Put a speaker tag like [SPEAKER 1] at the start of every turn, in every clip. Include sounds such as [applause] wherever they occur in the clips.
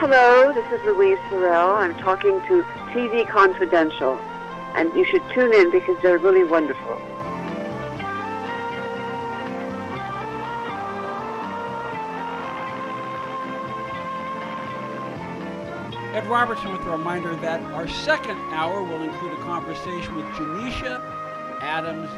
[SPEAKER 1] Hello, this is Louise Farrell. I'm talking to TV Confidential, and you should tune in because they're really wonderful.
[SPEAKER 2] Ed Robertson with a reminder that our second hour will include a conversation with Janeshia Adams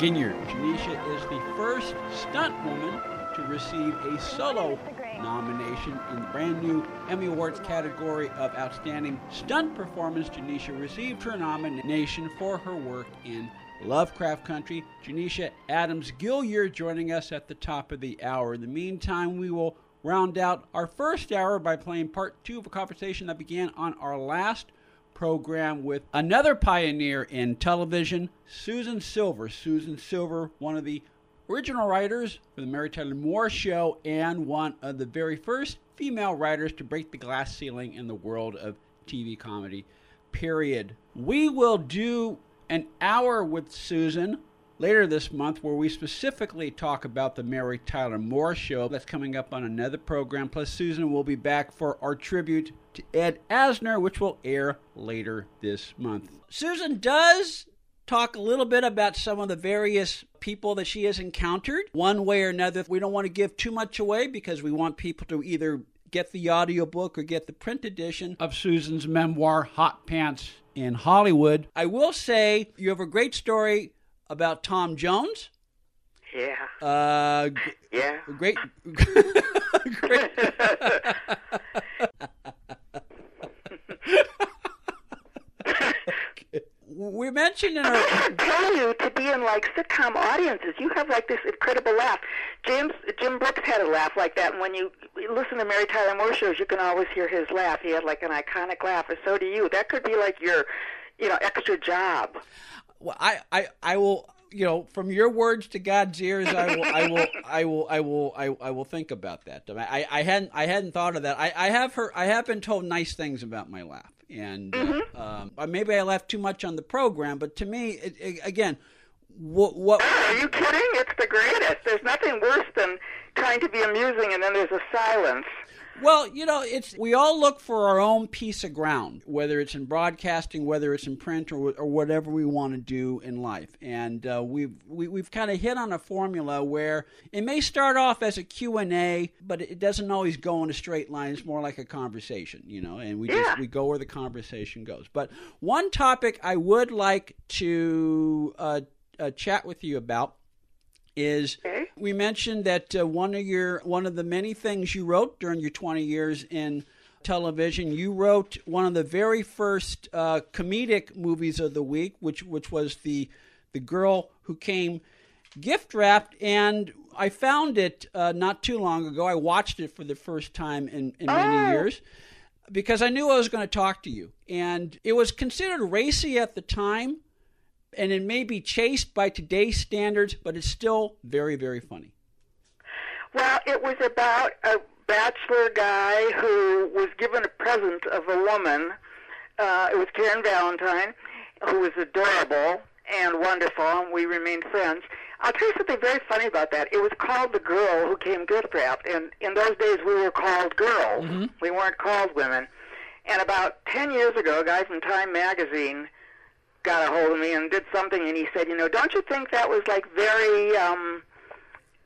[SPEAKER 2] Ginyard. Janeshia is the first stunt woman to receive a solo nomination in the brand new Emmy Awards category of Outstanding Stunt Performance. Janeshia received her nomination for her work in Lovecraft Country. Janeshia Adams Ginyard joining us at the top of the hour. In the meantime, we will round out our first hour by playing part two of a conversation that began on our last program with another pioneer in television, Susan Silver. Susan Silver, one of the original writers for the Mary Tyler Moore Show and one of the very first female writers to break the glass ceiling in the world of TV comedy, period. We will do an hour with Susan later this month where we specifically talk about the Mary Tyler Moore Show. That's coming up on another program. Plus, Susan will be back for our tribute to Ed Asner, which will air later this month. Susan does talk a little bit about some of the various people that she has encountered. One way or another, we don't want to give too much away because we want people to either get the audiobook or get the print edition of Susan's memoir, Hot Pants in Hollywood. I will say you have a great story about Tom Jones.
[SPEAKER 1] Yeah.
[SPEAKER 2] Uh,
[SPEAKER 1] yeah.
[SPEAKER 2] Great. [laughs] great. [laughs] we mentioned in our.
[SPEAKER 1] I tell you to be in like sitcom audiences, you have like this incredible laugh. James Jim Brooks had a laugh like that, and when you listen to Mary Tyler Moore shows, you can always hear his laugh. He had like an iconic laugh, and so do you. That could be like your, you know, extra job.
[SPEAKER 2] Well, I, I, I will you know, from your words to God's ears, I will, I will, [laughs] I will, I will, I, I will think about that. I, I hadn't, I hadn't thought of that. I, I have heard, I have been told nice things about my laugh, and
[SPEAKER 1] mm-hmm.
[SPEAKER 2] uh, um, maybe I laughed too much on the program. But to me, it, it, again, what, what?
[SPEAKER 1] Are you kidding? It's the greatest. There's nothing worse than trying to be amusing and then there's a silence.
[SPEAKER 2] Well, you know, it's we all look for our own piece of ground, whether it's in broadcasting, whether it's in print, or, or whatever we want to do in life. And uh, we've we, have we have kind of hit on a formula where it may start off as a Q and A, but it doesn't always go in a straight line. It's more like a conversation, you know. And we
[SPEAKER 1] yeah.
[SPEAKER 2] just we go where the conversation goes. But one topic I would like to uh, uh, chat with you about is
[SPEAKER 1] okay.
[SPEAKER 2] We mentioned that uh, one of your one of the many things you wrote during your 20 years in television you wrote one of the very first uh, comedic movies of the week which which was the the girl who came gift wrapped. And I found it uh, not too long ago. I watched it for the first time in, in many
[SPEAKER 1] oh.
[SPEAKER 2] years because I knew I was going to talk to you. And it was considered racy at the time and it may be chased by today's standards, but it's still very, very funny.
[SPEAKER 1] Well, it was about a bachelor guy who was given a present of a woman. Uh, it was Karen Valentine, who was adorable and wonderful, and we remained friends. I'll tell you something very funny about that. It was called The Girl Who Came Gift Wrapped, and in those days we were called girls.
[SPEAKER 2] Mm-hmm.
[SPEAKER 1] We weren't called women. And about 10 years ago, a guy from Time Magazine got a hold of me and did something, and he said, you know, don't you think that was like very um,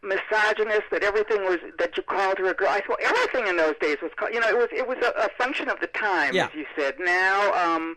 [SPEAKER 1] misogynist? That everything was that you called her a girl. I said, well, everything in those days was called. You know, it was it was a, a function of the time,
[SPEAKER 2] yeah.
[SPEAKER 1] as you said. Now, um,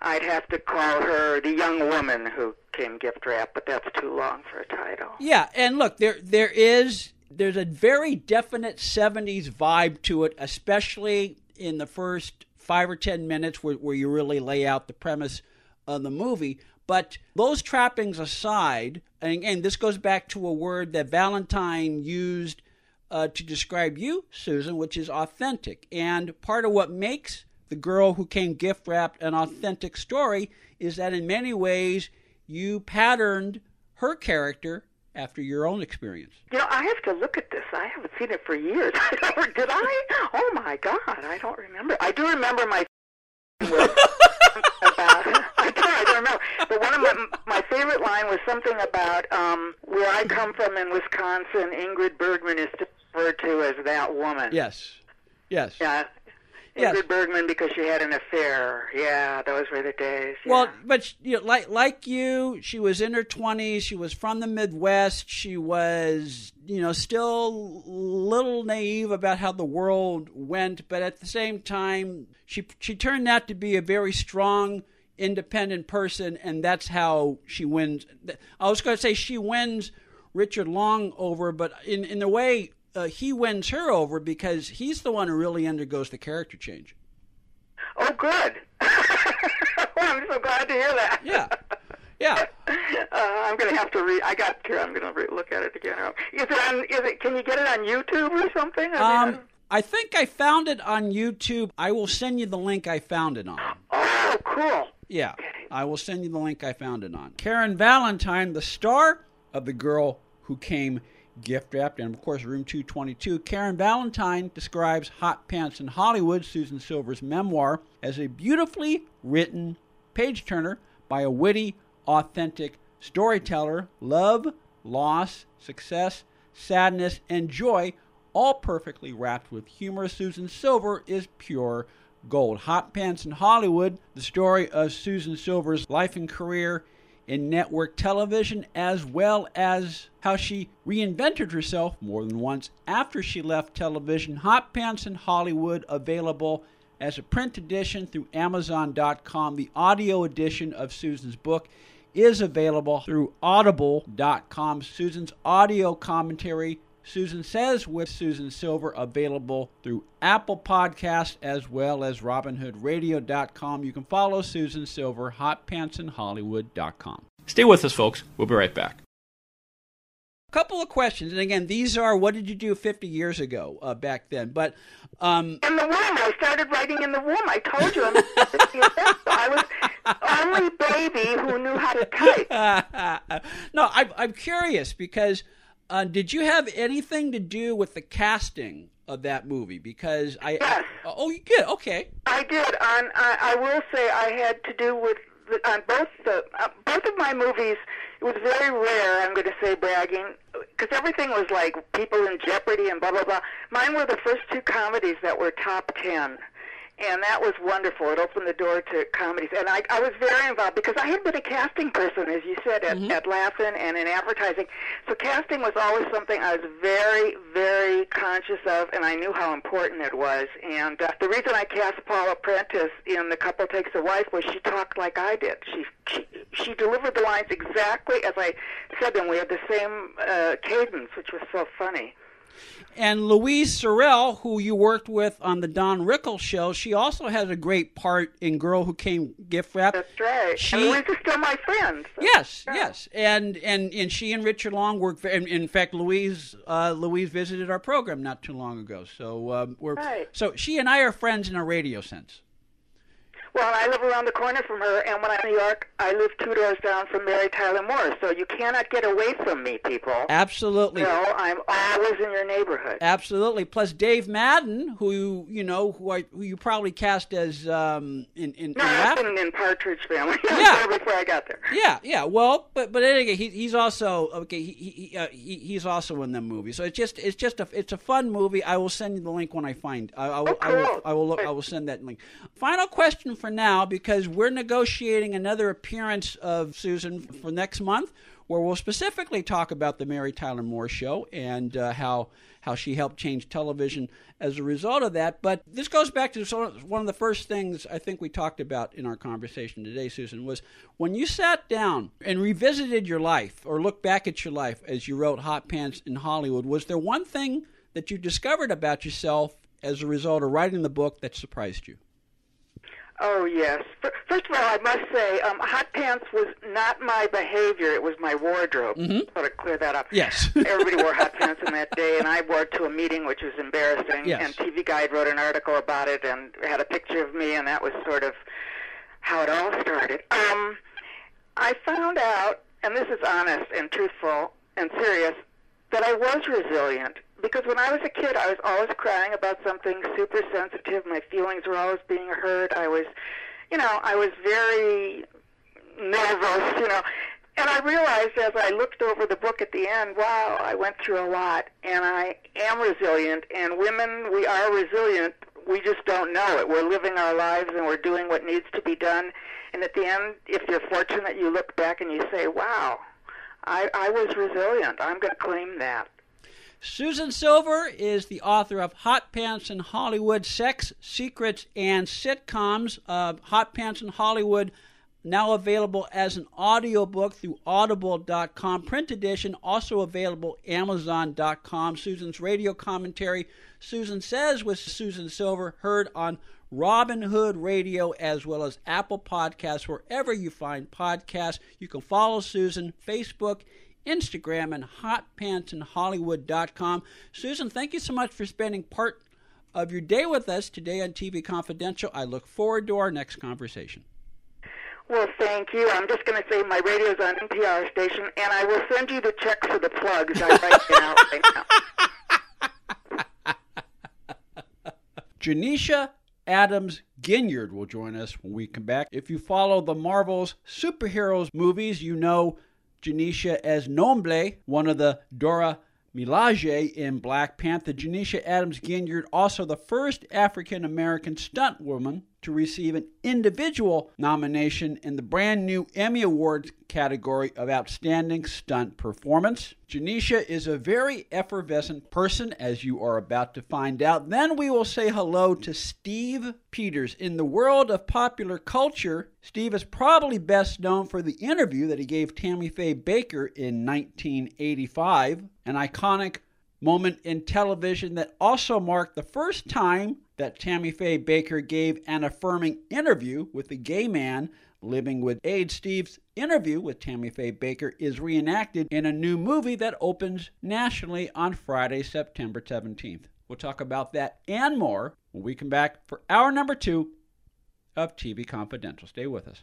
[SPEAKER 1] I'd have to call her the young woman who came gift wrap, but that's too long for a title.
[SPEAKER 2] Yeah, and look, there there is there's a very definite '70s vibe to it, especially in the first five or ten minutes where, where you really lay out the premise of the movie. But those trappings aside, and again, this goes back to a word that Valentine used uh, to describe you, Susan, which is authentic. And part of what makes the girl who came gift wrapped an authentic story is that in many ways you patterned her character after your own experience.
[SPEAKER 1] You know, I have to look at this. I haven't seen it for years. [laughs] Did I? Oh my God, I don't remember. I do remember my. [laughs] I don't, know. But one of my my favorite line was something about um, where I come from in Wisconsin. Ingrid Bergman is referred to as that woman.
[SPEAKER 2] Yes. Yes.
[SPEAKER 1] Yeah.
[SPEAKER 2] Yes.
[SPEAKER 1] Ingrid Bergman because she had an affair. Yeah, those were the days. Yeah.
[SPEAKER 2] Well, but you know, like like you, she was in her twenties. She was from the Midwest. She was, you know, still a little naive about how the world went, but at the same time, she she turned out to be a very strong, independent person, and that's how she wins. I was going to say she wins Richard Long over, but in in a way, uh, he wins her over because he's the one who really undergoes the character change.
[SPEAKER 1] Oh, good. [laughs] well, I'm so glad to hear that.
[SPEAKER 2] Yeah. Yeah. [laughs]
[SPEAKER 1] Uh, I'm going to have to read. I got to. I'm going to re- look at it again. Is it on? Is it? Can you get it on YouTube or something? I
[SPEAKER 2] um, I think I found it on YouTube. I will send you the link I found it on.
[SPEAKER 1] Oh, cool.
[SPEAKER 2] Yeah, I will send you the link I found it on. Karen Valentine, the star of The Girl Who Came gift wrapped. And of course, Room 222. Karen Valentine describes Hot Pants in Hollywood, Susan Silver's memoir, as a beautifully written page turner by a witty, authentic storyteller. Love, loss, success, sadness, and joy, all perfectly wrapped with humor. Susan Silver is pure gold. Hot Pants in Hollywood, the story of Susan Silver's life and career in network television, as well as how she reinvented herself more than once after she left television. Hot Pants in Hollywood available as a print edition through Amazon.com. The audio edition of Susan's book is available through Audible.com. Susan's audio commentary Susan Says with Susan Silver available through Apple Podcasts as well as RobinHoodRadio.com. You can follow Susan Silver, HotPantsInHollywood.com. Stay with us, folks. We'll be right back. A couple of questions, and again, these are what did you do 50 years ago uh, back then? But um,
[SPEAKER 1] in the womb, I started writing in the womb. I told you, I'm I was only baby who knew how to type. [laughs]
[SPEAKER 2] no, I'm, I'm curious because uh, did you have anything to do with the casting of that movie? Because I,
[SPEAKER 1] yes.
[SPEAKER 2] I oh, you did. Okay.
[SPEAKER 1] I did. On I, I will say I had to do with the, on both the uh, both of my movies. It was very rare. I'm going to say bragging because everything was like people in jeopardy and blah blah blah. Mine were the first two comedies that were top ten and that was wonderful. It opened the door to comedies, and I, I was very involved because I had been a casting person, as you said, at, mm-hmm. at Laugh-In and in advertising. So casting was always something I was very, very conscious of, and I knew how important it was. And uh, the reason I cast Paula Prentiss in The Couple Takes a Wife was she talked like I did. She she, she delivered the lines exactly as I said them. We had the same uh, cadence, which was so funny.
[SPEAKER 2] And Louise Sorel, who you worked with on the Don Rickles show, she also has a great part in Girl Who Came Gift Wrapped.
[SPEAKER 1] That's right. She, and Louise is still my friend.
[SPEAKER 2] So. Yes, yeah. yes. And, and and she and Richard Long worked. In, in fact, Louise uh, Louise visited our program not too long ago. So um, we're
[SPEAKER 1] right.
[SPEAKER 2] so she and I are friends in a radio sense.
[SPEAKER 1] Well, I live around the corner from her, and when I'm in New York, I live two doors down from Mary Tyler Moore. So you cannot get away from me, people.
[SPEAKER 2] Absolutely.
[SPEAKER 1] No, I'm always in your neighborhood.
[SPEAKER 2] Absolutely. Plus Dave Madden, who you know, who I, who you probably cast as um, in in,
[SPEAKER 1] no,
[SPEAKER 2] in,
[SPEAKER 1] in, in Partridge Family. [laughs]
[SPEAKER 2] Yeah.
[SPEAKER 1] before I got there.
[SPEAKER 2] Yeah, yeah. Well, but but anyway, he, he's also okay. He, he, uh, he he's also in the movie. So it's just it's just a it's a fun movie. I will send you the link when I find. I, I,
[SPEAKER 1] oh,
[SPEAKER 2] cool.
[SPEAKER 1] I
[SPEAKER 2] will I will look. I will send that link. Final question for now because we're negotiating another appearance of Susan for next month, where we'll specifically talk about the Mary Tyler Moore Show and uh, how how she helped change television as a result of that. But this goes back to one of the first things I think we talked about in our conversation today, Susan, was when you sat down and revisited your life or looked back at your life as you wrote Hot Pants in Hollywood. Was there one thing that you discovered about yourself as a result of writing the book that surprised you?
[SPEAKER 1] Oh yes. First of all, I must say, um, hot pants was not my behavior; it was my wardrobe.
[SPEAKER 2] Mm-hmm.
[SPEAKER 1] So to clear that up.
[SPEAKER 2] Yes. [laughs]
[SPEAKER 1] Everybody wore hot pants in that day, and I wore it to a meeting, which was embarrassing.
[SPEAKER 2] Yes.
[SPEAKER 1] And TV Guide wrote an article about it and had a picture of me, and that was sort of how it all started. Um, I found out, and this is honest and truthful and serious, that I was resilient because when I was a kid, I was always crying about something super sensitive. My feelings were always being hurt. I was, you know, I was very nervous, you know. And I realized as I looked over the book at the end, wow, I went through a lot, and I am resilient. And women, we are resilient. We just don't know it. We're living our lives, and we're doing what needs to be done. And at the end, if you're fortunate, you look back and you say, wow, I, I was resilient. I'm going to claim that.
[SPEAKER 2] Susan Silver is the author of Hot Pants in Hollywood Sex, Secrets, and Sitcoms. Uh, Hot Pants in Hollywood, now available as an audiobook through audible.com. Print edition, also available amazon.com. Susan's radio commentary, Susan says, with Susan Silver, heard on Robin Hood Radio as well as Apple Podcasts, wherever you find podcasts. You can follow Susan, Facebook, Instagram, and hotpantsinhollywood.com. Susan, thank you so much for spending part of your day with us today on TV Confidential. I look forward to our next conversation.
[SPEAKER 1] Well, thank you. I'm just going to say my radio's on NPR station, and I will send you the check for the plugs. I write out
[SPEAKER 2] right now. [laughs] Janeshia Adams Ginyard will join us when we come back. If you follow the Marvel's superheroes movies, you know Janeshia as Nomble, one of the Dora Milaje in Black Panther. Janeshia Adams Ginyard, also the first African American stunt woman to receive an individual nomination in the brand new Emmy Awards category of Outstanding Stunt Performance. Janeshia is a very effervescent person, as you are about to find out. Then we will say hello to Steve Pieters. In the world of popular culture, Steve is probably best known for the interview that he gave Tammy Faye Bakker in 1985, an iconic moment in television that also marked the first time that Tammy Faye Bakker gave an affirming interview with a gay man living with AIDS. Steve's interview with Tammy Faye Bakker is reenacted in a new movie that opens nationally on Friday, September 17th. We'll talk about that and more when we come back for hour number two of TV Confidential. Stay with us.